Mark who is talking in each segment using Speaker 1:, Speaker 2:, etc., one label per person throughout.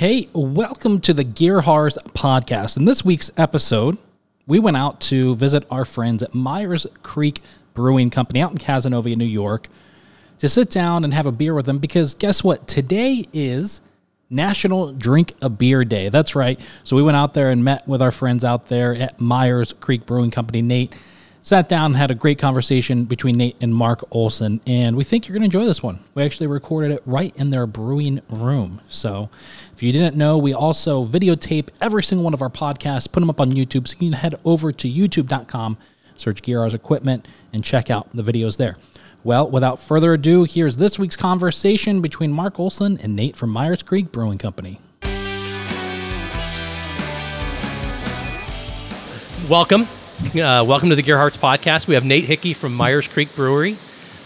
Speaker 1: Hey, welcome to the Gerharz podcast. In this week's episode, we went out to visit our friends at Meier's Creek Brewing Company out in Cazenovia, New York, to sit down and have a beer with them because guess what? Today is National Drink a Beer Day. That's right. So we went out there and met with our friends out there at Meier's Creek Brewing Company. Nate sat down had a great conversation between Nate and Mark Olson, and we think you're going to enjoy this one. We actually recorded it right in their brewing room. So if you didn't know, we also videotape every single one of our podcasts, put them up on YouTube. So you can head over to youtube.com, search Gerharz Equipment, and check out the videos there. Well, without further ado, here's this week's conversation between Mark Olson and Nate from Meier's Creek Brewing Company.
Speaker 2: Welcome. Uh, welcome to the Gerharz podcast. We have Nate Hickey from Meier's Creek Brewery.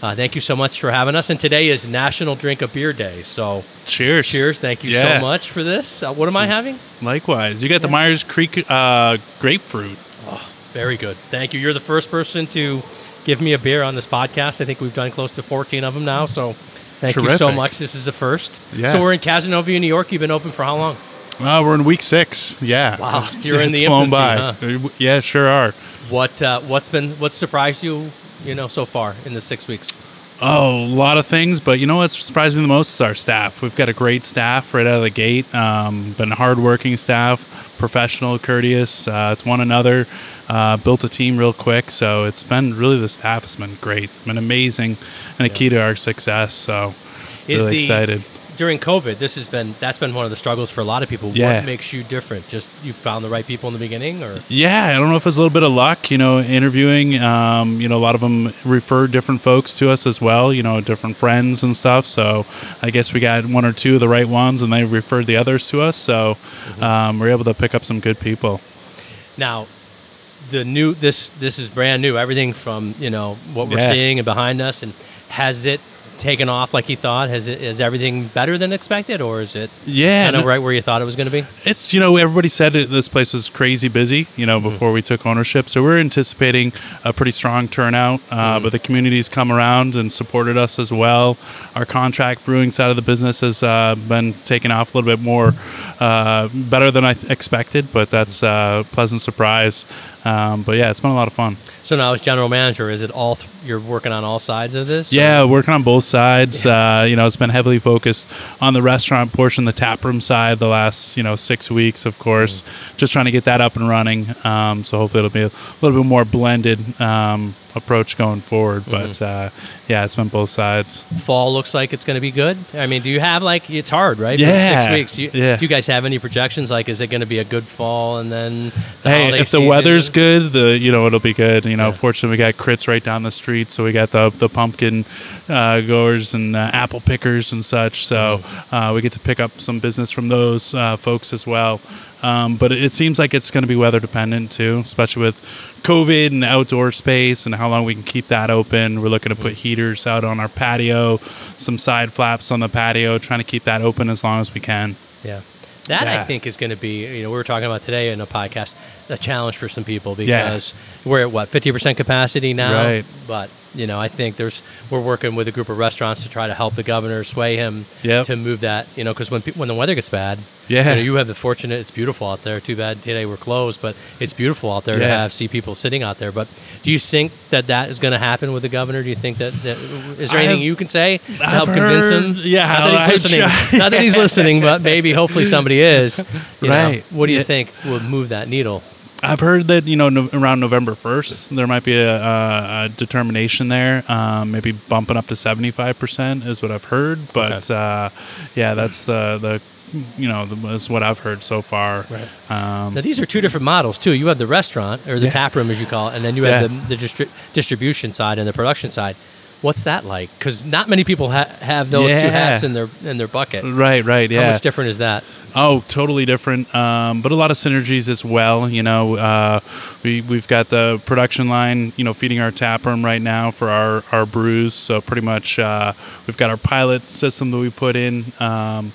Speaker 2: Uh, thank you so much for having us. And today is National Drink a Beer Day. So,
Speaker 3: Cheers.
Speaker 2: cheers. Thank you
Speaker 3: Yeah.
Speaker 2: so much for this. Uh, what am I having?
Speaker 3: Likewise. You got the Meier's Creek uh, grapefruit.
Speaker 2: Very good. Thank you. You're the first person to give me a beer on this podcast. I think we've done close to 14 of them now. So, thank you so much. This is the first.
Speaker 3: Yeah.
Speaker 2: So, we're in Cazenovia, New York. You've been open for how long?
Speaker 3: Uh, we're in week six. Yeah.
Speaker 2: Wow.
Speaker 3: It's-
Speaker 2: You're in
Speaker 3: it's
Speaker 2: the
Speaker 3: flown
Speaker 2: infancy,
Speaker 3: by. Uh, Yeah, sure are.
Speaker 2: What uh, What's been what's surprised you? You know, so far in the six weeks.
Speaker 3: Oh, a lot of things, but you know what surprised me the most is our staff. We've got a great staff right out of the gate. Um, been a hardworking staff, professional, courteous. Uh, it's one another. Uh, built a team real quick, so it's been really the staff has been great, been amazing, and a key to our success. So
Speaker 2: Is
Speaker 3: really
Speaker 2: the-
Speaker 3: excited.
Speaker 2: During COVID, this has been that's been one of the struggles for a lot of people.
Speaker 3: Yeah.
Speaker 2: What makes you different? Just you found the right people in the beginning, or
Speaker 3: Yeah, I don't know if it's a little bit of luck, you know, interviewing. Um, you know, a lot of them refer different folks to us as well, you know, different friends and stuff. So I guess we got one or two of the right ones, and they referred the others to us. So um, we're able to pick up some good people.
Speaker 2: now the new this this is brand new. Everything from you know what we're
Speaker 3: Yeah.
Speaker 2: seeing and behind us, and has it taken off like you thought? Has it is everything better than expected, or is it
Speaker 3: Yeah,
Speaker 2: kind of right where you thought it was going to be?
Speaker 3: It's you know everybody said it, this place was crazy busy you know before we took ownership. So we're anticipating a pretty strong turnout uh, but the community's come around and supported us as well. Our contract brewing side of the business has uh, been taken off a little bit more uh, better than I expected but that's uh, a pleasant surprise um, but yeah it's been a lot of fun
Speaker 2: So now as general manager, is it all th- you're working on all sides of this? or-
Speaker 3: Yeah, working on both sides. Uh, you know, it's been heavily focused on the restaurant portion, the tap room side, the last you know six weeks, of course. Just trying to get that up and running. Um, so hopefully it'll be a little bit more blended um, approach going forward. But uh, yeah, it's been both sides.
Speaker 2: fall looks like it's going to be good. I mean, do you have like it's hard, right?
Speaker 3: Yeah,
Speaker 2: six weeks. You,
Speaker 3: yeah.
Speaker 2: Do you guys have any projections? Like, is it going to be a good fall and then the
Speaker 3: Hey, if the
Speaker 2: season?
Speaker 3: weather's good, the you know it'll be good. You know,
Speaker 2: Yeah.
Speaker 3: fortunately we got Critz right down the street, so we got the the pumpkin uh, goers and uh, apple pickers and such. So
Speaker 2: Mm-hmm.
Speaker 3: uh, we get to pick up some business from those uh, folks as well. Um, but it seems like it's going to be weather dependent too, especially with COVID and outdoor space and how long we can keep that open. We're looking to put heaters out on our patio, some side flaps on the patio, trying to keep that open as long as we can.
Speaker 2: Yeah. That I think is going to be, you know, we were talking about today in a podcast, a challenge for some people because we're at what, 50% capacity now?
Speaker 3: Right.
Speaker 2: But, you know, I think there's, we're working with a group of restaurants to try to help the governor sway him
Speaker 3: Yep.
Speaker 2: to move that, you know, because when, when the weather gets bad,
Speaker 3: Yeah.
Speaker 2: you, know, you have the fortunate, it's beautiful out there. Too bad today we're closed, but it's beautiful out there to have, see people sitting out there. But do you think that that is going to happen with the governor? Do you think that, that is there
Speaker 3: I
Speaker 2: anything
Speaker 3: have-
Speaker 2: you can say to
Speaker 3: I've
Speaker 2: help convince him?
Speaker 3: yeah,
Speaker 2: Not that he's listening. Not that he's listening, but maybe hopefully somebody is. You know,
Speaker 3: Right.
Speaker 2: what do you
Speaker 3: Yeah.
Speaker 2: think will move that needle?
Speaker 3: I've heard that you know no, around November first there might be a, a, a determination there, um, maybe bumping up to seventy five percent is what I've heard. But uh, yeah, that's the the you know the, is what I've heard so far.
Speaker 2: Right.
Speaker 3: Um,
Speaker 2: Now these are two different models too. You have the restaurant or the
Speaker 3: Yeah.
Speaker 2: tap room, as you call it, and then you have
Speaker 3: Yeah.
Speaker 2: the, the distri- distribution side and the production side. What's that like? Because not many people ha- have those two hats in their in their bucket.
Speaker 3: right, right, yeah.
Speaker 2: How much different is that?
Speaker 3: Oh, totally different, um, but a lot of synergies as well. You know, uh, we we've got the production line, you know, feeding our tap room right now for our our brews. So pretty much, uh, we've got our pilot system that we put in. Um,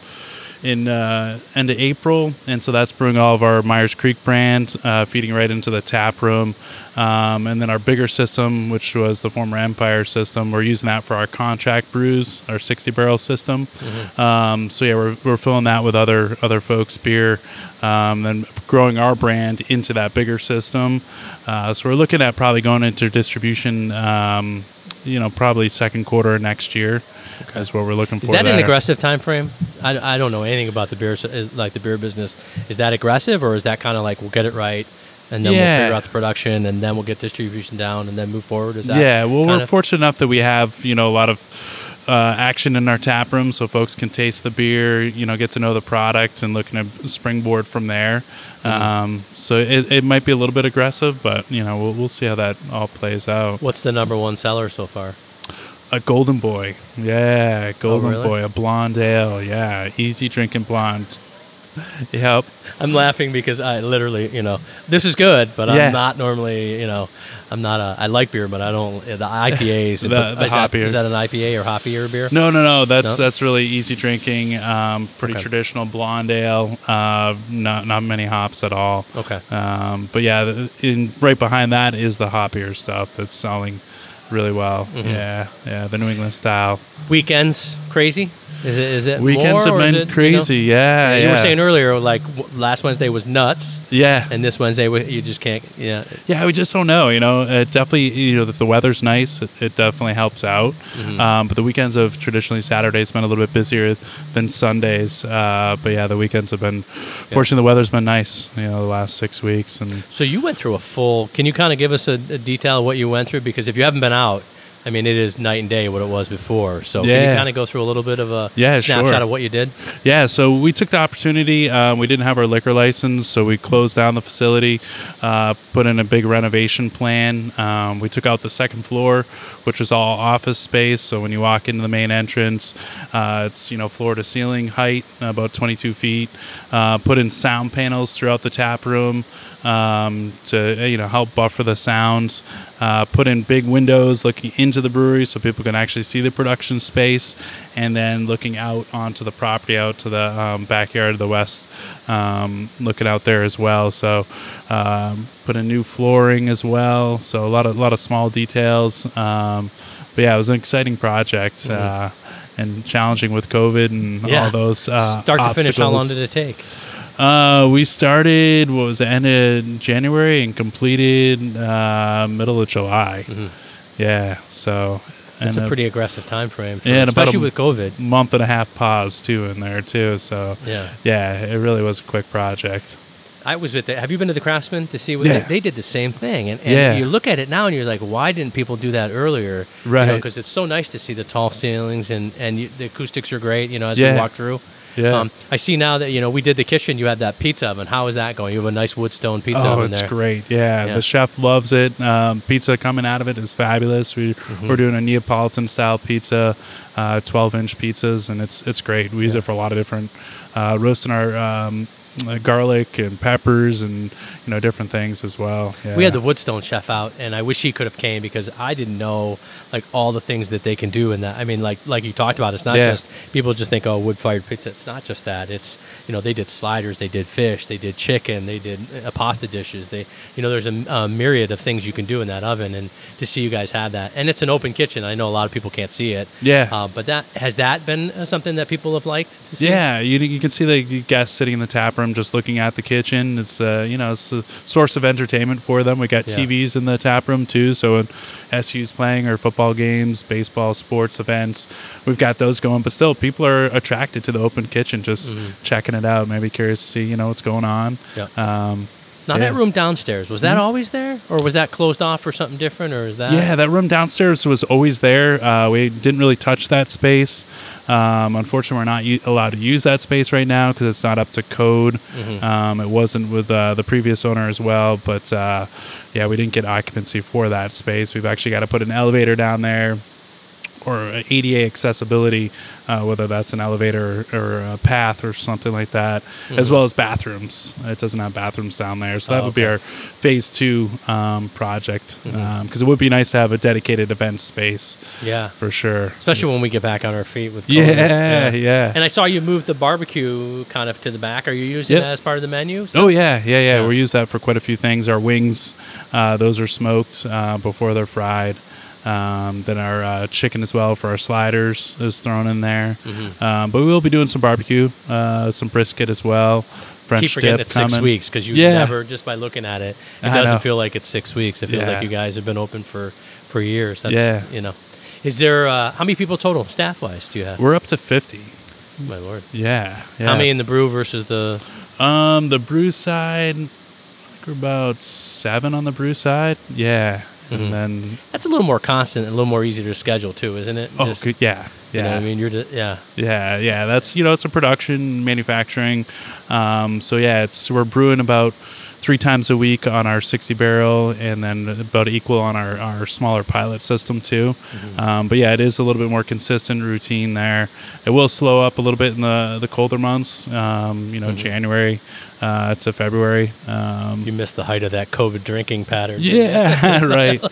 Speaker 3: in uh, end of April, and so that's brewing all of our Meier's Creek brand, uh, feeding right into the tap room. Um, and then our bigger system, which was the former Empire system, we're using that for our contract brews, our 60 barrel system. Um, so yeah, we're, we're filling that with other other folks' beer, um, and growing our brand into that bigger system. Uh, so we're looking at probably going into distribution, um, you know, probably second quarter of next year. Is what we're looking for.
Speaker 2: Is
Speaker 3: for.
Speaker 2: that an aggressive time frame? I, I don't know anything about the beer, so- is, like the beer business. Is that aggressive, or is that kind of like we'll get it right, and then we'll figure out the production, and then we'll get distribution down, and then move forward? Is that
Speaker 3: yeah well we're
Speaker 2: kinda-
Speaker 3: fortunate enough that we have you know a lot of uh, action in our tap room so folks can taste the beer you know get to know the product and looking to springboard from there. Um, so it, it might be a little bit aggressive but you know we'll, we'll see how that all plays out.
Speaker 2: What's the number one seller so far?
Speaker 3: a golden boy. Yeah golden
Speaker 2: Oh, really?
Speaker 3: boy a blonde ale. Yeah easy drinking blonde yep
Speaker 2: I'm laughing because I literally, you know, this is good, but
Speaker 3: Yeah.
Speaker 2: I'm not normally, you know, I'm not a. I like beer, but I don't the IPAs.
Speaker 3: The- the
Speaker 2: is, that, is that an IPA or hoppier beer?
Speaker 3: No, no, no. That's
Speaker 2: No?
Speaker 3: that's really easy drinking. Um, pretty
Speaker 2: Okay.
Speaker 3: traditional blonde ale. Uh, not not many hops at all.
Speaker 2: Okay.
Speaker 3: Um, but yeah, in right behind that is the hoppier stuff that's selling really well.
Speaker 2: Mm-hmm.
Speaker 3: Yeah, yeah. The New England style
Speaker 2: Weekends crazy. Is it? Is it
Speaker 3: weekends
Speaker 2: more,
Speaker 3: have been
Speaker 2: it, you know-
Speaker 3: crazy. yeah,
Speaker 2: you
Speaker 3: yeah.
Speaker 2: were saying earlier, like w- last Wednesday was nuts,
Speaker 3: yeah,
Speaker 2: and this Wednesday you just can't. Yeah.
Speaker 3: Yeah, we just don't know. You know, it definitely. You know, if the weather's nice, it, it definitely helps out.
Speaker 2: Mm-hmm.
Speaker 3: Um, but the weekends have traditionally Saturdays been a little bit busier than Sundays. Uh, but yeah, the weekends have been. Fortunately, the weather's been nice. You know, the last six weeks, and
Speaker 2: So you went through a full. Can you kind of give us a, a detail of what you went through? Because if you haven't been out, I mean, it is night and day what it was before. So can you kind of go through a little bit of a
Speaker 3: Yeah,
Speaker 2: snapshot
Speaker 3: sure.
Speaker 2: of what you did?
Speaker 3: Yeah, so we took the opportunity. Um, we didn't have our liquor license, so we closed down the facility, uh, put in a big renovation plan. Um, we took out the second floor, which was all office space. So when you walk into the main entrance, uh, it's you know floor to ceiling height, about 22 feet. Uh, put in sound panels throughout the tap room um, to you know help buffer the sounds. Uh, put in big windows looking into the brewery so people can actually see the production space, and then looking out onto the property, out to the um, backyard of the west, um, looking out there as well. So um, put in new flooring as well. So a lot of a lot of small details. Um, but yeah, it was an exciting project. Uh, and challenging with COVID and
Speaker 2: Yeah.
Speaker 3: all those uh,
Speaker 2: Start to finish, how long did it take?
Speaker 3: Uh, we started what was it, end of January and completed uh, middle of July. Yeah, so
Speaker 2: It's
Speaker 3: and
Speaker 2: a pretty aggressive time frame, for,
Speaker 3: Yeah,
Speaker 2: especially with COVID.
Speaker 3: month and a half pause too in there too. So
Speaker 2: Yeah.
Speaker 3: yeah, it really was a quick project.
Speaker 2: I was with the. Have you been to the Craftsman to see what
Speaker 3: Yeah.
Speaker 2: they, they did the same thing? And, and
Speaker 3: Yeah.
Speaker 2: you look at it now and you're like, why didn't people do that earlier?
Speaker 3: Right.
Speaker 2: Because it's so nice to see the tall ceilings and and you, the acoustics are great. You know, as
Speaker 3: Yeah.
Speaker 2: we walk through.
Speaker 3: Yeah.
Speaker 2: Um, I see now that you know we did the kitchen. You had that pizza oven. How is that going? You have a nice wood stone pizza
Speaker 3: oh,
Speaker 2: oven
Speaker 3: it's
Speaker 2: there.
Speaker 3: great. Yeah,
Speaker 2: Yeah.
Speaker 3: the chef loves it. Um, pizza coming out of it is fabulous. We
Speaker 2: Mm-hmm.
Speaker 3: we're doing a Neapolitan style pizza, uh, 12 inch pizzas, and it's it's great. We use
Speaker 2: Yeah.
Speaker 3: it for a lot of different uh, roasting our um, uh, garlic and peppers and you know different things as well. Yeah.
Speaker 2: We had the Woodstone chef out, and I wish he could have came because I didn't know like all the things that they can do in that. I mean, like like you talked about, it's not
Speaker 3: Yeah.
Speaker 2: just people just think oh wood fired pizza. It's not just that. It's you know they did sliders, they did fish, they did chicken, they did uh, pasta dishes. They you know there's a, a myriad of things you can do in that oven, and to see you guys have that, and it's an open kitchen. I know a lot of people can't see it.
Speaker 3: Yeah.
Speaker 2: Uh, but that has that been uh, something that people have liked to see.
Speaker 3: Yeah, you, you can see the guests sitting in the tap room just looking at the kitchen. It's uh, you know it's a source of entertainment for them. We got
Speaker 2: Yeah.
Speaker 3: TVs in the tap room too, so when SU's playing or football games, baseball, sports events, we've got those going. But still, people are attracted to the open kitchen, just checking it out. Maybe curious to see you know what's going on.
Speaker 2: Yeah.
Speaker 3: Um,
Speaker 2: Now
Speaker 3: Yeah.
Speaker 2: that room downstairs was that always there, or was that closed off for something different, or is that?
Speaker 3: Yeah, that room downstairs was always there. Uh, we didn't really touch that space. Um, unfortunately, we're not u- allowed to use that space right now because it's not up to code.
Speaker 2: Mm-hmm.
Speaker 3: Um, it wasn't with uh, the previous owner as well, but uh, yeah, we didn't get occupancy for that space. We've actually got to put an elevator down there. Or ADA accessibility, uh, whether that's an elevator or, a path or something like that, as well as bathrooms. It doesn't have bathrooms down there, so that
Speaker 2: Oh,
Speaker 3: would be our phase two um, project. Because it would be nice to have a dedicated event space
Speaker 2: Yeah.
Speaker 3: for sure.
Speaker 2: Especially when we get back on our feet with COVID.
Speaker 3: Yeah, yeah.
Speaker 2: And I saw you move the barbecue kind of to the back. Are you using
Speaker 3: Yep.
Speaker 2: that as part of the menu?
Speaker 3: Oh yeah, yeah, yeah,
Speaker 2: Yeah.
Speaker 3: We use that for quite a few things. Our wings, uh, those are smoked uh, before they're fried. Um, then our uh, chicken as well for our sliders is thrown in there.
Speaker 2: Mm-hmm.
Speaker 3: Um, but we will be doing some barbecue, uh, some brisket as well. French
Speaker 2: Keep forgetting
Speaker 3: dip
Speaker 2: it's six weeks because you
Speaker 3: Yeah.
Speaker 2: never just by looking at it, it
Speaker 3: I
Speaker 2: doesn't
Speaker 3: know.
Speaker 2: feel like it's six weeks. It feels
Speaker 3: Yeah.
Speaker 2: like you guys have been open for for years. That's
Speaker 3: Yeah.
Speaker 2: you know. Is there uh, how many people total staff wise do you have?
Speaker 3: We're up to fifty.
Speaker 2: My lord.
Speaker 3: Yeah, yeah.
Speaker 2: How many in the brew versus the?
Speaker 3: Um, the brew side, I think we're about seven on the brew side. Yeah,
Speaker 2: Mhm.
Speaker 3: and then
Speaker 2: That's a little more constant and a little more easy to schedule too, isn't it?
Speaker 3: oh,
Speaker 2: Just-
Speaker 3: yeah, yeah.
Speaker 2: You know what I mean, you're just, yeah.
Speaker 3: Yeah, yeah, that's you know it's a production manufacturing. Um, so yeah, it's we're brewing about three times a week on our 60 barrel, and then about equal on our, our smaller pilot system too. Um, but yeah, it is a little bit more consistent routine there. It will slow up a little bit in the the colder months. Um, you know, January uh, to February. Um,
Speaker 2: You missed the height of that COVID drinking pattern.
Speaker 3: yeah, right.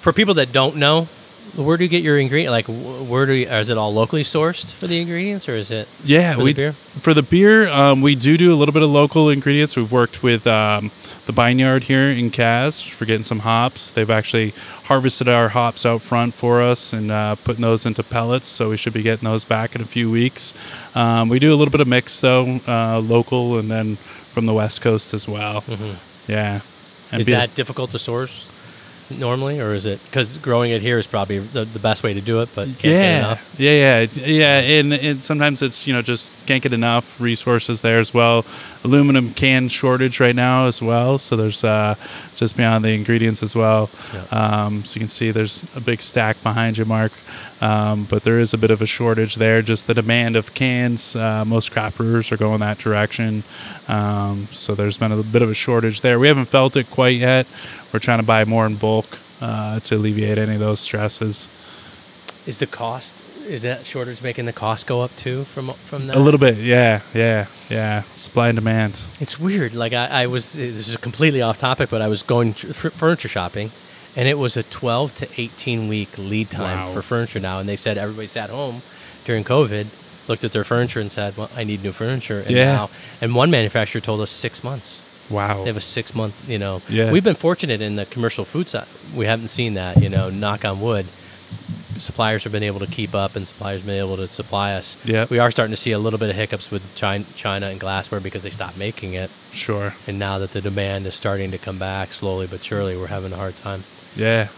Speaker 2: For people that don't know, where do you get your ingredient? Like, where do you, is it all locally sourced for the ingredients, or is it?
Speaker 3: Yeah, we
Speaker 2: beer?
Speaker 3: For the beer, um, we do do a little bit of local ingredients. We've worked with um, the Vineyard here in Caz for getting some hops. They've actually harvested our hops out front for us and uh, putting those into pellets. So we should be getting those back in a few weeks. Um, we do a little bit of mix though, uh, local and then from the West Coast as well. Yeah, And
Speaker 2: Is that difficult to source normally, or is it because growing it here is probably the, the best way to do it, but can't get
Speaker 3: yeah,
Speaker 2: enough?
Speaker 3: yeah, yeah, yeah. And, and sometimes it's you know just can't get enough resources there as well. Aluminum can shortage right now as well. So there's uh, just beyond the ingredients as well. Um, so you can see there's a big stack behind you, Mark. Um, but there is a bit of a shortage there. Just the demand of cans. Uh, most craft brewers are going that direction. Um, so there's been a bit of a shortage there. We haven't felt it quite yet. We're trying to buy more in bulk uh, to alleviate any of those stresses.
Speaker 2: Is the cost? Is that shortage making the cost go up too from from that?
Speaker 3: A little bit, yeah, yeah, yeah. Supply and demand.
Speaker 2: It's weird. Like I, I was. This is completely off topic, but I was going tr- furniture shopping, and it was a 12 to 18 week lead time
Speaker 3: Wow.
Speaker 2: for furniture now. And they said everybody sat home during COVID, looked at their furniture, and said, "Well, I need new furniture." And
Speaker 3: Yeah.
Speaker 2: Now, and one manufacturer told us six months.
Speaker 3: Wow.
Speaker 2: They have a six month. You know.
Speaker 3: Yeah.
Speaker 2: We've been fortunate in the commercial food side. We haven't seen that. You know, knock on wood. Suppliers have been able to keep up, and suppliers have been able to supply us.
Speaker 3: Yeah.
Speaker 2: We are starting to see a little bit of hiccups with China, China and glassware because they stopped making it.
Speaker 3: Sure.
Speaker 2: And now that the demand is starting to come back slowly but surely, we're having a hard time.
Speaker 3: Yeah.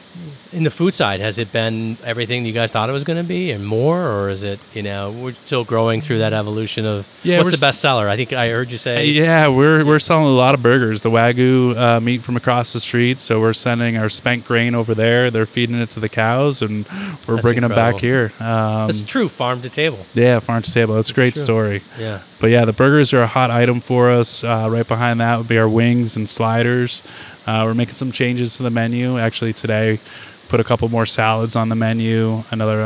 Speaker 2: In the food side, has it been everything you guys thought it was going to be and more, or is it, you know, we're still growing through that evolution of
Speaker 3: Yeah,
Speaker 2: what's the best seller? I think I heard you say.
Speaker 3: Yeah, we're we're selling a lot of burgers. The wagyu uh, meat from across the street. So we're sending our spent grain over there. They're feeding it to the cows, and we're
Speaker 2: That's
Speaker 3: bringing them back here. Um,
Speaker 2: That's true, farm to table.
Speaker 3: yeah, farm to table. That's a great
Speaker 2: true.
Speaker 3: story.
Speaker 2: Yeah.
Speaker 3: But yeah, the burgers are a hot item for us. Uh, right behind that would be our wings and sliders. Uh, we're making some changes to the menu. Actually, today, put a couple more salads on the menu. Another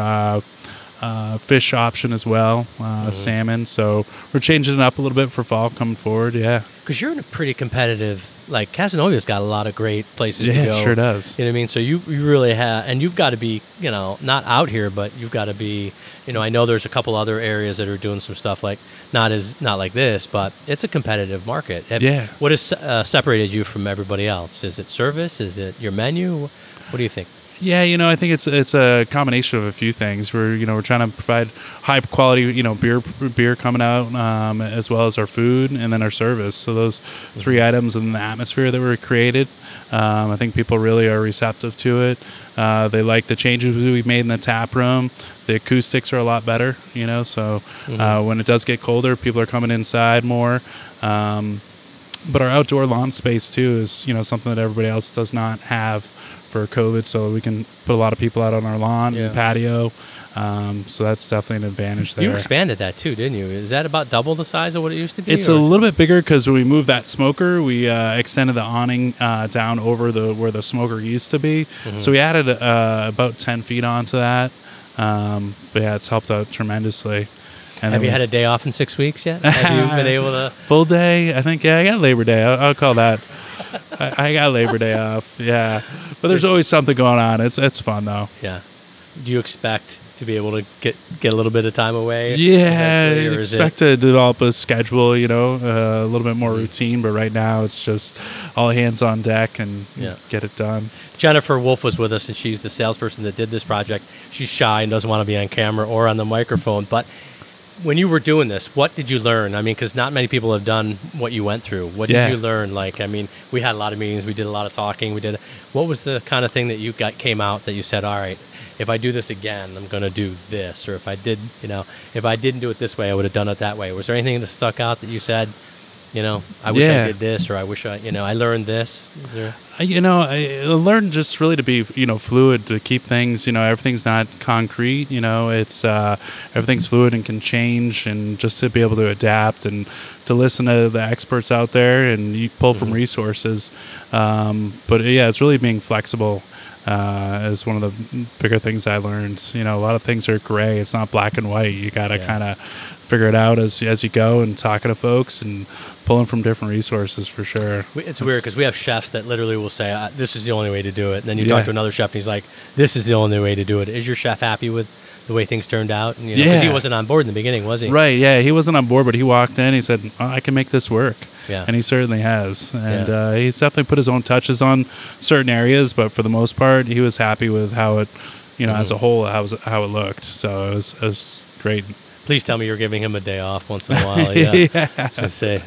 Speaker 3: uh, fish option as well, uh, salmon. So we're changing it up a little bit for fall coming forward. Yeah,
Speaker 2: Because you're in a pretty competitive, like Cazenovia's got a lot of great places
Speaker 3: yeah,
Speaker 2: to go.
Speaker 3: sure does.
Speaker 2: You know what I mean? So you, you really have, and you've got to be, you know, not out here, but you've got to be, you know, I know there's a couple other areas that are doing some stuff like, not as, not like this, but it's a competitive market. Have-
Speaker 3: Yeah.
Speaker 2: What has uh, separated you from everybody else? Is it service? Is it your menu? What do you think?
Speaker 3: Yeah, you know, I think it's it's a combination of a few things. We're you know we're trying to provide high quality you know beer beer coming out um, as well as our food and then our service. So those three items and the atmosphere that were created, um, I think people really are receptive to it. Uh, they like the changes we've made in the tap room. The acoustics are a lot better, you know. So uh, when it does get colder, people are coming inside more. Um, but our outdoor lawn space too is you know something that everybody else does not have for COVID. So we can put a lot of people out on our lawn
Speaker 2: Yeah.
Speaker 3: and patio. Um, so that's definitely an advantage there.
Speaker 2: You expanded that too, didn't you? Is that about double the size of what it used to be?
Speaker 3: It's a little bit bigger because when we moved that smoker, we uh, extended the awning uh, down over the where the smoker used to be.
Speaker 2: Mm-hmm.
Speaker 3: So we added uh, about ten feet onto that. Um, but yeah, it's helped out tremendously. And
Speaker 2: Have you
Speaker 3: we-
Speaker 2: had a day off in six weeks yet? Have you been able to?
Speaker 3: full day? I think yeah, I got Labor Day. I'll, I'll call that. I, I got Labor Day off. Yeah, but there's always something going on. It's it's fun though.
Speaker 2: Yeah. Do you expect to be able to get get a little bit of time away?
Speaker 3: Yeah,
Speaker 2: is it-
Speaker 3: expect to develop a schedule, you know, uh, a little bit more routine. But right now, it's just all hands on deck and
Speaker 2: Yeah.
Speaker 3: get it done.
Speaker 2: Jennifer Wolf was with us, and she's the salesperson that did this project. She's shy and doesn't want to be on camera or on the microphone. But when you were doing this, what did you learn? I mean, because not many people have done what you went through. What
Speaker 3: Yeah.
Speaker 2: did you learn? Like, I mean, we had a lot of meetings, we did a lot of talking, we did. What was the kind of thing that you got came out that you said, all right, if I do this again, I'm going to do this, or if I did, you know, if I didn't do it this way, I would have done it that way. Was there anything that stuck out that you said? You know, I wish I did this, or I wish I, you know, I learned this. Is there?
Speaker 3: I- You know, I learned just really to be, you know, fluid to keep things. You know, everything's not concrete. You know, it's uh, everything's fluid and can change, and just to be able to adapt and to listen to the experts out there and you pull from resources. Um, but yeah, it's really being flexible. Uh, is one of the bigger things I learned. You know, a lot of things are gray. It's not black and white. You got to
Speaker 2: Yeah.
Speaker 3: kind of figure it out as as you go and talking to folks and pulling from different resources for sure.
Speaker 2: We- It's weird because we have chefs that literally will say, uh, "This is the only way to do it." And then you
Speaker 3: Yeah.
Speaker 2: talk to another chef, and he's like, "This is the only way to do it." Is your chef happy with the way things turned out? And, you know, 'cause he wasn't on board in the beginning, was he?
Speaker 3: Right. Yeah. He wasn't on board, but he walked in. He said, oh, "I can make this work."
Speaker 2: Yeah.
Speaker 3: And he certainly has. And
Speaker 2: Yeah.
Speaker 3: uh, he's definitely put his own touches on certain areas, but for the most part, he was happy with how it, you know, as
Speaker 2: Mm-hmm.
Speaker 3: a whole, how, was, how it looked. So it was, it was great.
Speaker 2: Please tell me you're giving him a day off once in a while. Yeah. I was gonna say,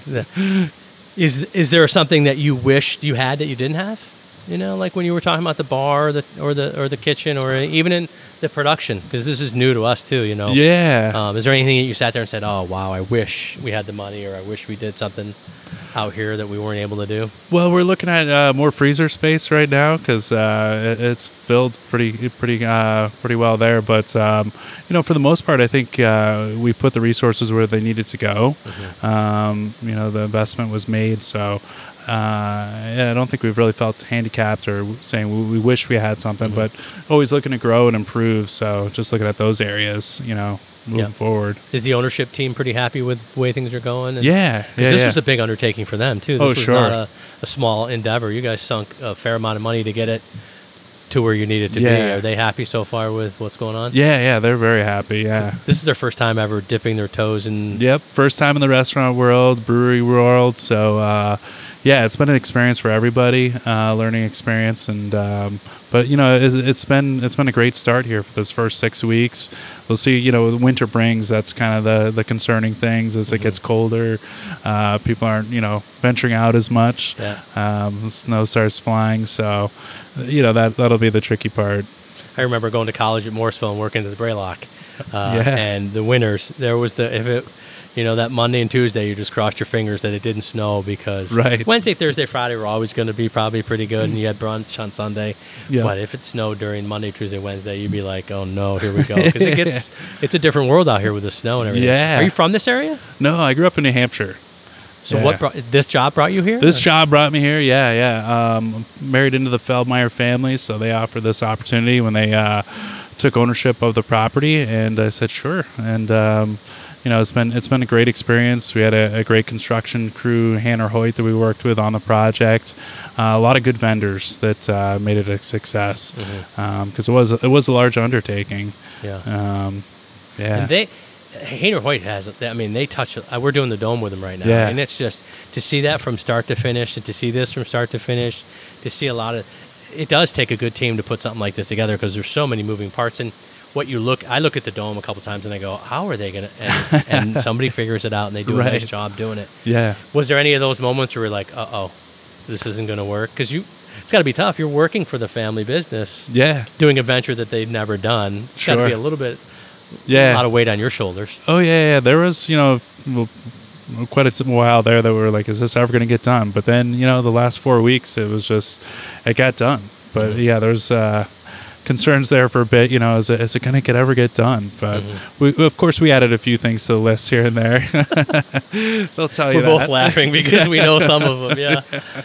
Speaker 2: is is there something that you wished you had that you didn't have? You know, like when you were talking about the bar, or the or the or the kitchen, or even in the production, because this is new to us too. You know.
Speaker 3: Yeah.
Speaker 2: Um, is there anything that you sat there and said, "Oh, wow, I wish we had the money," or "I wish we did something out here that we weren't able to do"?
Speaker 3: Well, we're looking at uh, more freezer space right now because uh, it- it's filled pretty pretty uh, pretty well there. But um, you know, for the most part, I think uh, we put the resources where they needed to go. Um, you know, the investment was made, so. Uh, yeah, I don't think we've really felt handicapped or saying we, we wish we had something, but always looking to grow and improve. So just looking at those areas, you know, moving
Speaker 2: Yeah.
Speaker 3: forward.
Speaker 2: Is the ownership team pretty happy with the way things are going? And-
Speaker 3: Yeah, yeah,
Speaker 2: this
Speaker 3: yeah.
Speaker 2: was a big undertaking for them too. This
Speaker 3: Oh,
Speaker 2: was
Speaker 3: sure.
Speaker 2: not a, a small endeavor. You guys sunk a fair amount of money to get it to where you need it to be. Are they happy so far with what's going on?
Speaker 3: yeah, yeah, they're very happy. Yeah.
Speaker 2: This is their first time ever dipping their toes in.
Speaker 3: Yep, first time in the restaurant world, brewery world. So uh, yeah, it's been an experience for everybody, uh, learning experience, and um, but you know it's, it's been it's been a great start here for this first six weeks. We'll see. You know, winter brings that's kind of the the concerning things as it gets colder. Uh, people aren't you know venturing out as much.
Speaker 2: Yeah.
Speaker 3: Um, snow starts flying, so you know that that'll be the tricky part.
Speaker 2: I remember going to college at Morrisville and working at the Brae Loch. Uh,
Speaker 3: Yeah.
Speaker 2: And the winters, there was the if it, you know, that Monday and Tuesday, you just crossed your fingers that it didn't snow because
Speaker 3: Right.
Speaker 2: Wednesday, Thursday, Friday were always going to be probably pretty good, and you had brunch on Sunday.
Speaker 3: Yeah.
Speaker 2: But if it snowed during Monday, Tuesday, Wednesday, you'd be like, oh no, here we go, because it gets it's a different world out here with the snow and everything.
Speaker 3: Yeah.
Speaker 2: Are you from this area?
Speaker 3: No, I grew up in New Hampshire.
Speaker 2: So
Speaker 3: Yeah.
Speaker 2: what brought this job brought you here?
Speaker 3: This
Speaker 2: Or-
Speaker 3: job brought me here. Yeah, yeah. Um, married into the Feldmeyer family, so they offered this opportunity when they uh, took ownership of the property, and I said sure. And um, you know, it's been it's been a great experience. We had a, a great construction crew, Hayner Hoyt, that we worked with on the project. Uh, a lot of good vendors that uh, made it a success because it was it was a large undertaking.
Speaker 2: Yeah.
Speaker 3: Um, yeah.
Speaker 2: And they, Hayner Hoyt has. it. I mean, they touch. Uh, we're doing the dome with them right now,
Speaker 3: Yeah.
Speaker 2: and it's just to see that from start to finish, and to see this from start to finish, to see a lot of. It does take a good team to put something like this together because there's so many moving parts. And what you look, I look at the dome a couple times and I go, "How are they gonna?" And, and somebody figures it out and they do a nice job doing it.
Speaker 3: yeah.
Speaker 2: Was there any of those moments where you're like, "Uh oh, this isn't gonna work"? Because you, it's got to be tough. You're working for the family business,
Speaker 3: Yeah.
Speaker 2: doing a venture that they've never done. It's got to be a little bit,
Speaker 3: Yeah.
Speaker 2: a lot of weight on your shoulders.
Speaker 3: Oh yeah, yeah. There was you know quite a while there that we were like, is this ever going to get done? But then you know the last four weeks it was just it got done. But yeah, there's uh, concerns there for a bit. You know, is it, is it going to get ever get done? But mm-hmm. we, of course, we added a few things to the list here and there. They'll tell you
Speaker 2: We're
Speaker 3: that.
Speaker 2: both laughing because we know some of them. Yeah,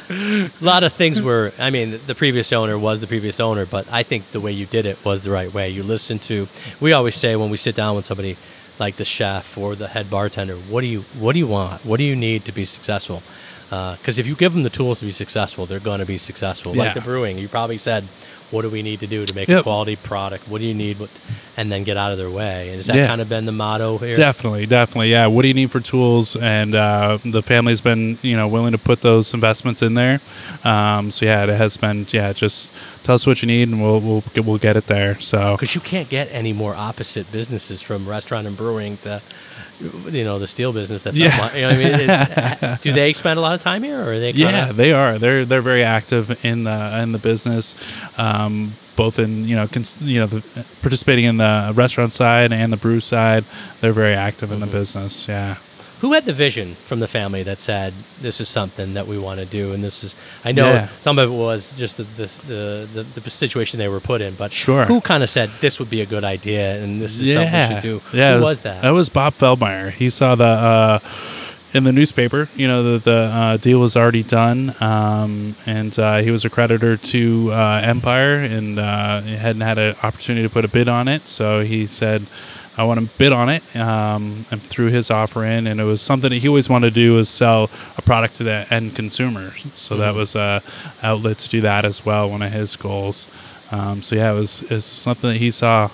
Speaker 2: a lot of things were. I mean, the previous owner was the previous owner, but I think the way you did it was the right way. You listened to. We always say when we sit down with somebody like the chef or the head bartender, what do you what do you want? What do you need to be successful? Uh, because if you give them the tools to be successful, they're going to be successful.
Speaker 3: Yeah.
Speaker 2: Like the brewing, you probably said, "What do we need to do to make a quality product? What do you need?" What, and then get out of their way. And Has that
Speaker 3: Yeah.
Speaker 2: kind of been the motto here?
Speaker 3: Definitely, definitely, yeah. What do you need for tools? And uh, the family's been, you know, willing to put those investments in there. Um, so yeah, it has been, yeah. Just tell us what you need, and we'll we'll get, we'll get it there. So
Speaker 2: because you can't get any more opposite businesses from restaurant and brewing to you know the steel business that
Speaker 3: Yeah.
Speaker 2: you know I mean it's, do they spend a lot of time here or are they
Speaker 3: yeah, they are. They're they're very active in the in the business, um, both in you know cons- you know the, participating in the restaurant side and the brew side. They're very active in the business. Yeah.
Speaker 2: Who had the vision from the family that said this is something that we want to do and this is I know
Speaker 3: Yeah.
Speaker 2: some of it was just the, this, the, the the situation they were put in but
Speaker 3: Sure.
Speaker 2: who kind of said this would be a good idea and this is something we should do
Speaker 3: Yeah.
Speaker 2: who was that
Speaker 3: That was Bob Feldmeyer. He saw the uh, in the newspaper. You know, the the uh, deal was already done, um, and uh, he was a creditor to uh, Empire, and uh, hadn't had an opportunity to put a bid on it. So he said. I want to bid on it, um, and threw his offer in, and it was something that he always wanted to do was sell a product to the end consumer. So that was a outlet to do that as well. One of his goals. Um, so yeah, it was is something that he saw.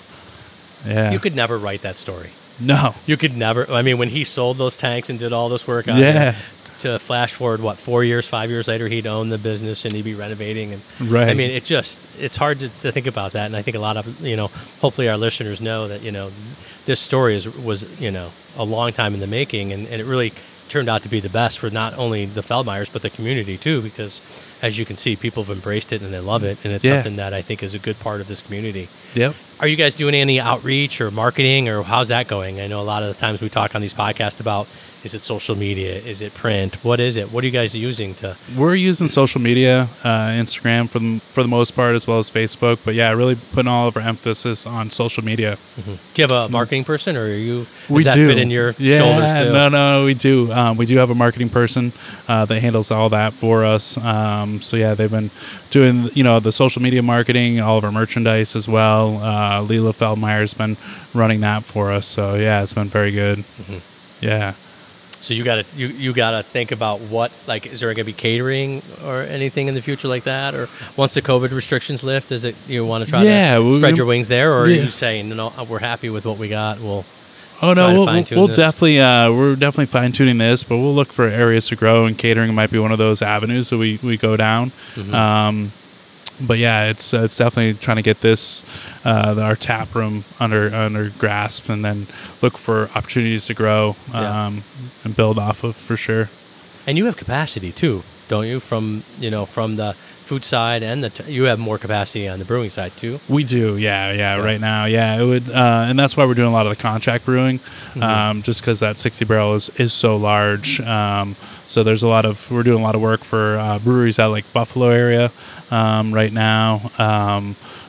Speaker 3: Yeah.
Speaker 2: you could never write that story
Speaker 3: no.
Speaker 2: You could never. I mean, when he sold those tanks and did all this work on
Speaker 3: Yeah.
Speaker 2: it, to flash forward, what four years, five years later, he'd own the business and he'd be renovating. And
Speaker 3: Right.
Speaker 2: I mean, it just it's hard to, to think about that. And I think a lot of you know, hopefully our listeners know that you know, this story is was you know a long time in the making, and, and it really turned out to be the best for not only the Feldmeyers but the community too, because as you can see, people have embraced it and they love it, and it's
Speaker 3: Yeah.
Speaker 2: something that I think is a good part of this community.
Speaker 3: Yep.
Speaker 2: Are you guys doing any outreach or marketing or how's that going? I know a lot of the times we talk on these podcasts about is it social media? Is it print? What is it? What are you guys using to
Speaker 3: We're using social media, uh, Instagram for the, for the most part, as well as Facebook. But yeah, really putting all of our emphasis on social media.
Speaker 2: do you have a marketing person or are you does
Speaker 3: we
Speaker 2: that
Speaker 3: do
Speaker 2: fit in your
Speaker 3: yeah,
Speaker 2: shoulders too?
Speaker 3: No, no, we do. Um, we do have a marketing person uh, that handles all that for us. Um, so yeah, they've been doing you know the social media marketing, all of our merchandise as well. Uh, Leela Feldmeyer's been running that for us. So yeah, it's been very good.
Speaker 2: Mm-hmm.
Speaker 3: Yeah.
Speaker 2: So you gotta you, you gotta think about what like is there gonna be catering or anything in the future like that? Or once the COVID restrictions lift, is it you wanna try
Speaker 3: Yeah,
Speaker 2: to spread your wings there or
Speaker 3: yeah.
Speaker 2: are you saying no we're happy with what we got? We'll
Speaker 3: Oh
Speaker 2: try
Speaker 3: no,
Speaker 2: to
Speaker 3: we'll,
Speaker 2: fine-tune
Speaker 3: we'll
Speaker 2: this?
Speaker 3: definitely uh, we're definitely fine tuning this, but we'll look for areas to grow, and catering might be one of those avenues that we, we go down.
Speaker 2: Mm-hmm.
Speaker 3: Um, but yeah, it's uh, it's definitely trying to get this uh, our tap room under under grasp, and then look for opportunities to grow
Speaker 2: Yeah.
Speaker 3: um, and build off of for sure.
Speaker 2: And you have capacity too, don't you? From you know, from the food side and the t- you have more capacity on the brewing side too.
Speaker 3: We do, yeah, yeah,
Speaker 2: Yeah.
Speaker 3: Right now, yeah, it would, uh, and that's why we're doing a lot of the contract brewing,
Speaker 2: Mm-hmm.
Speaker 3: um, just because that sixty barrel is is so large. Um, so there's a lot of we're doing a lot of work for uh, breweries out like Buffalo area um, right now.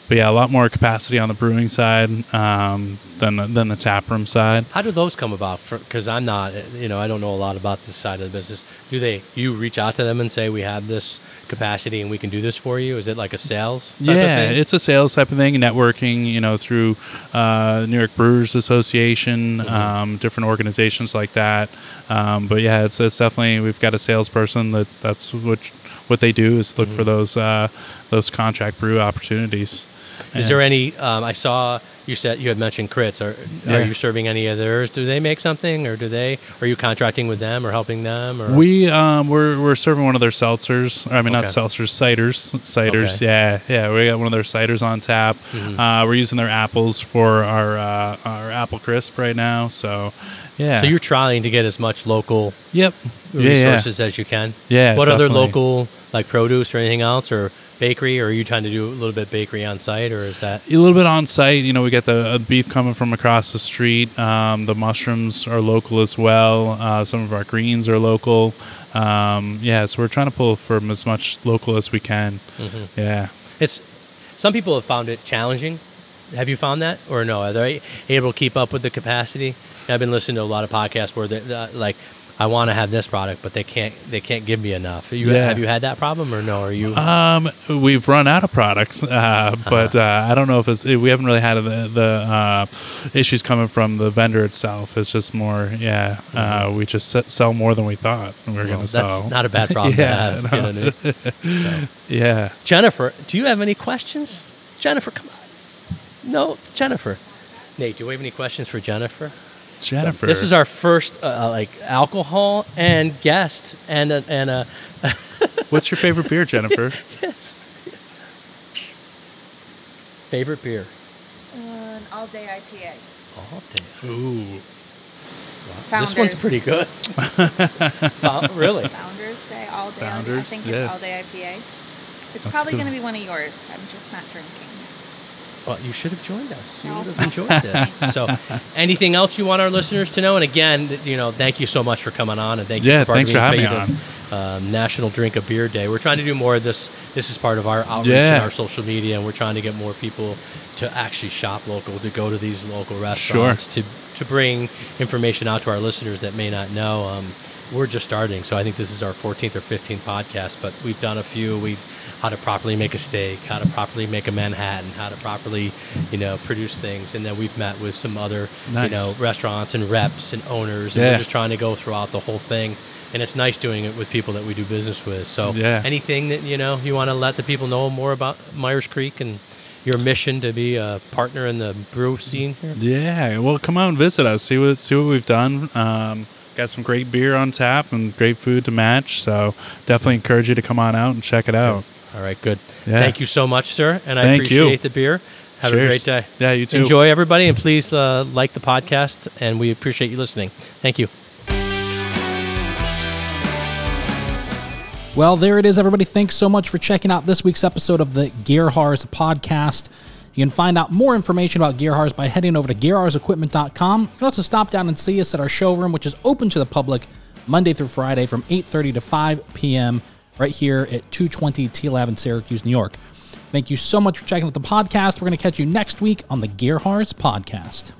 Speaker 3: But yeah, a lot more capacity on the brewing side um, than the, than the tap room side.
Speaker 2: How do those come about? Because I'm not, you know, I don't know a lot about this side of the business. Do they? You reach out to them and say we have this capacity and we can do this for you? Is it like a sales? Type
Speaker 3: yeah,
Speaker 2: of thing?
Speaker 3: it's a sales type of thing, networking, you know, through uh, New York Brewers Association,
Speaker 2: Mm-hmm.
Speaker 3: um, different organizations like that. Um, but yeah, it's, it's definitely we've got a salesperson that that's what what they do is look for
Speaker 2: Mm-hmm.
Speaker 3: those uh, those contract brew opportunities.
Speaker 2: Is there any? Um, I saw you said you had mentioned Critz. Are
Speaker 3: Yeah.
Speaker 2: are you serving any of theirs? Do they make something, or do they? Are you contracting with them or helping them? Or
Speaker 3: We um we're we're serving one of their seltzers. I mean not seltzers, ciders. Ciders.
Speaker 2: Okay.
Speaker 3: Yeah, yeah. We got one of their ciders on tap.
Speaker 2: Mhm.
Speaker 3: Uh, we're using their apples for our uh, our apple crisp right now. So yeah.
Speaker 2: So you're trying to get as much local
Speaker 3: yep. Yeah, yeah.
Speaker 2: resources as you can.
Speaker 3: Yeah,
Speaker 2: What other local like produce or anything else or bakery? Or are you trying to do a little bit bakery on site, or is that?
Speaker 3: a little bit on site. You know, we get the uh, beef coming from across the street. Um, the mushrooms are local as well. Uh, some of our greens are local. Um, yeah, so we're trying to pull from as much local as we can.
Speaker 2: Mhm.
Speaker 3: Yeah.
Speaker 2: It's some people have found it challenging. Have you found that, or no? Are they able to keep up with the capacity? I've been listening to a lot of podcasts where they uh, like, I want to have this product, but they can't. They can't give me enough. You,
Speaker 3: Yeah.
Speaker 2: Have you had that problem, or no? Are you?
Speaker 3: Um, we've run out of products, uh, but uh, I don't know if it's. We haven't really had the the uh, issues coming from the vendor itself. It's just more, yeah. Uh, we just sell more than we thought we were
Speaker 2: Well,
Speaker 3: going to sell.
Speaker 2: that's not a bad problem
Speaker 3: Yeah,
Speaker 2: to have. you know what I mean? So.
Speaker 3: yeah.
Speaker 2: Jennifer, do you have any questions? Jennifer, come on. No, Jennifer. Nate, do you have any questions for Jennifer?
Speaker 3: Jennifer.
Speaker 2: This is our first uh, uh, like alcohol and guest and a, and a
Speaker 3: What's your favorite beer, Jennifer?
Speaker 2: yes. favorite beer.
Speaker 4: An all day IPA.
Speaker 2: All day.
Speaker 3: Ooh.
Speaker 4: Founders.
Speaker 2: This one's pretty good. Fou- really?
Speaker 4: Founders Day all day. Founders, I
Speaker 3: Founders,
Speaker 4: think
Speaker 3: yeah.
Speaker 4: it's all day IPA. It's
Speaker 3: That's
Speaker 4: probably
Speaker 3: good.
Speaker 4: going to be one of yours. I'm just not drinking.
Speaker 2: Well, you should have joined us. You would have enjoyed this. So, anything else you want our listeners to know? And again, you know, thank you so much for coming on, and thank you
Speaker 3: Yeah,
Speaker 2: for
Speaker 3: thanks for having me
Speaker 2: participating in, Um, National Drink a Beer Day. We're trying to do more of this. This is part of our outreach
Speaker 3: Yeah.
Speaker 2: and our social media, and we're trying to get more people to actually shop local, to go to these local restaurants, to to bring information out to our listeners that may not know. Um, we're just starting, so I think this is our 14th or 15th podcast, but we've done a few. We've how to properly make a steak, how to properly make a Manhattan, how to properly, you know, produce things, and then we've met with some other,
Speaker 3: Nice.
Speaker 2: you know, restaurants and reps and owners, and
Speaker 3: Yeah.
Speaker 2: we're just trying to go throughout the whole thing. And it's nice doing it with people that we do business with. So,
Speaker 3: Yeah.
Speaker 2: anything that you know you want to let the people know more about Meier's Creek and your mission to be a partner in the brew scene here.
Speaker 3: Yeah, well, come out and visit us. See what see what we've done. Um, got some great beer on tap and great food to match. So definitely encourage you to come on out and check it out.
Speaker 2: All right, good.
Speaker 3: Yeah.
Speaker 2: Thank you so much, sir, and I
Speaker 3: Thank you.
Speaker 2: appreciate the beer. Have a great day.
Speaker 3: Yeah, you too.
Speaker 2: Enjoy, everybody, and please uh, like the podcast. And we appreciate you listening. Thank you.
Speaker 1: Well, there it is, everybody. Thanks so much for checking out this week's episode of the Gerharz podcast. You can find out more information about Gerharz by heading over to gerharzequipment.com. You can also stop down and see us at our showroom, which is open to the public Monday through Friday from 8.30 to 5 p.m. right here at 220 T Lab in Syracuse, New York. Thank you so much for checking out the podcast. We're going to catch you next week on the Gerharz podcast.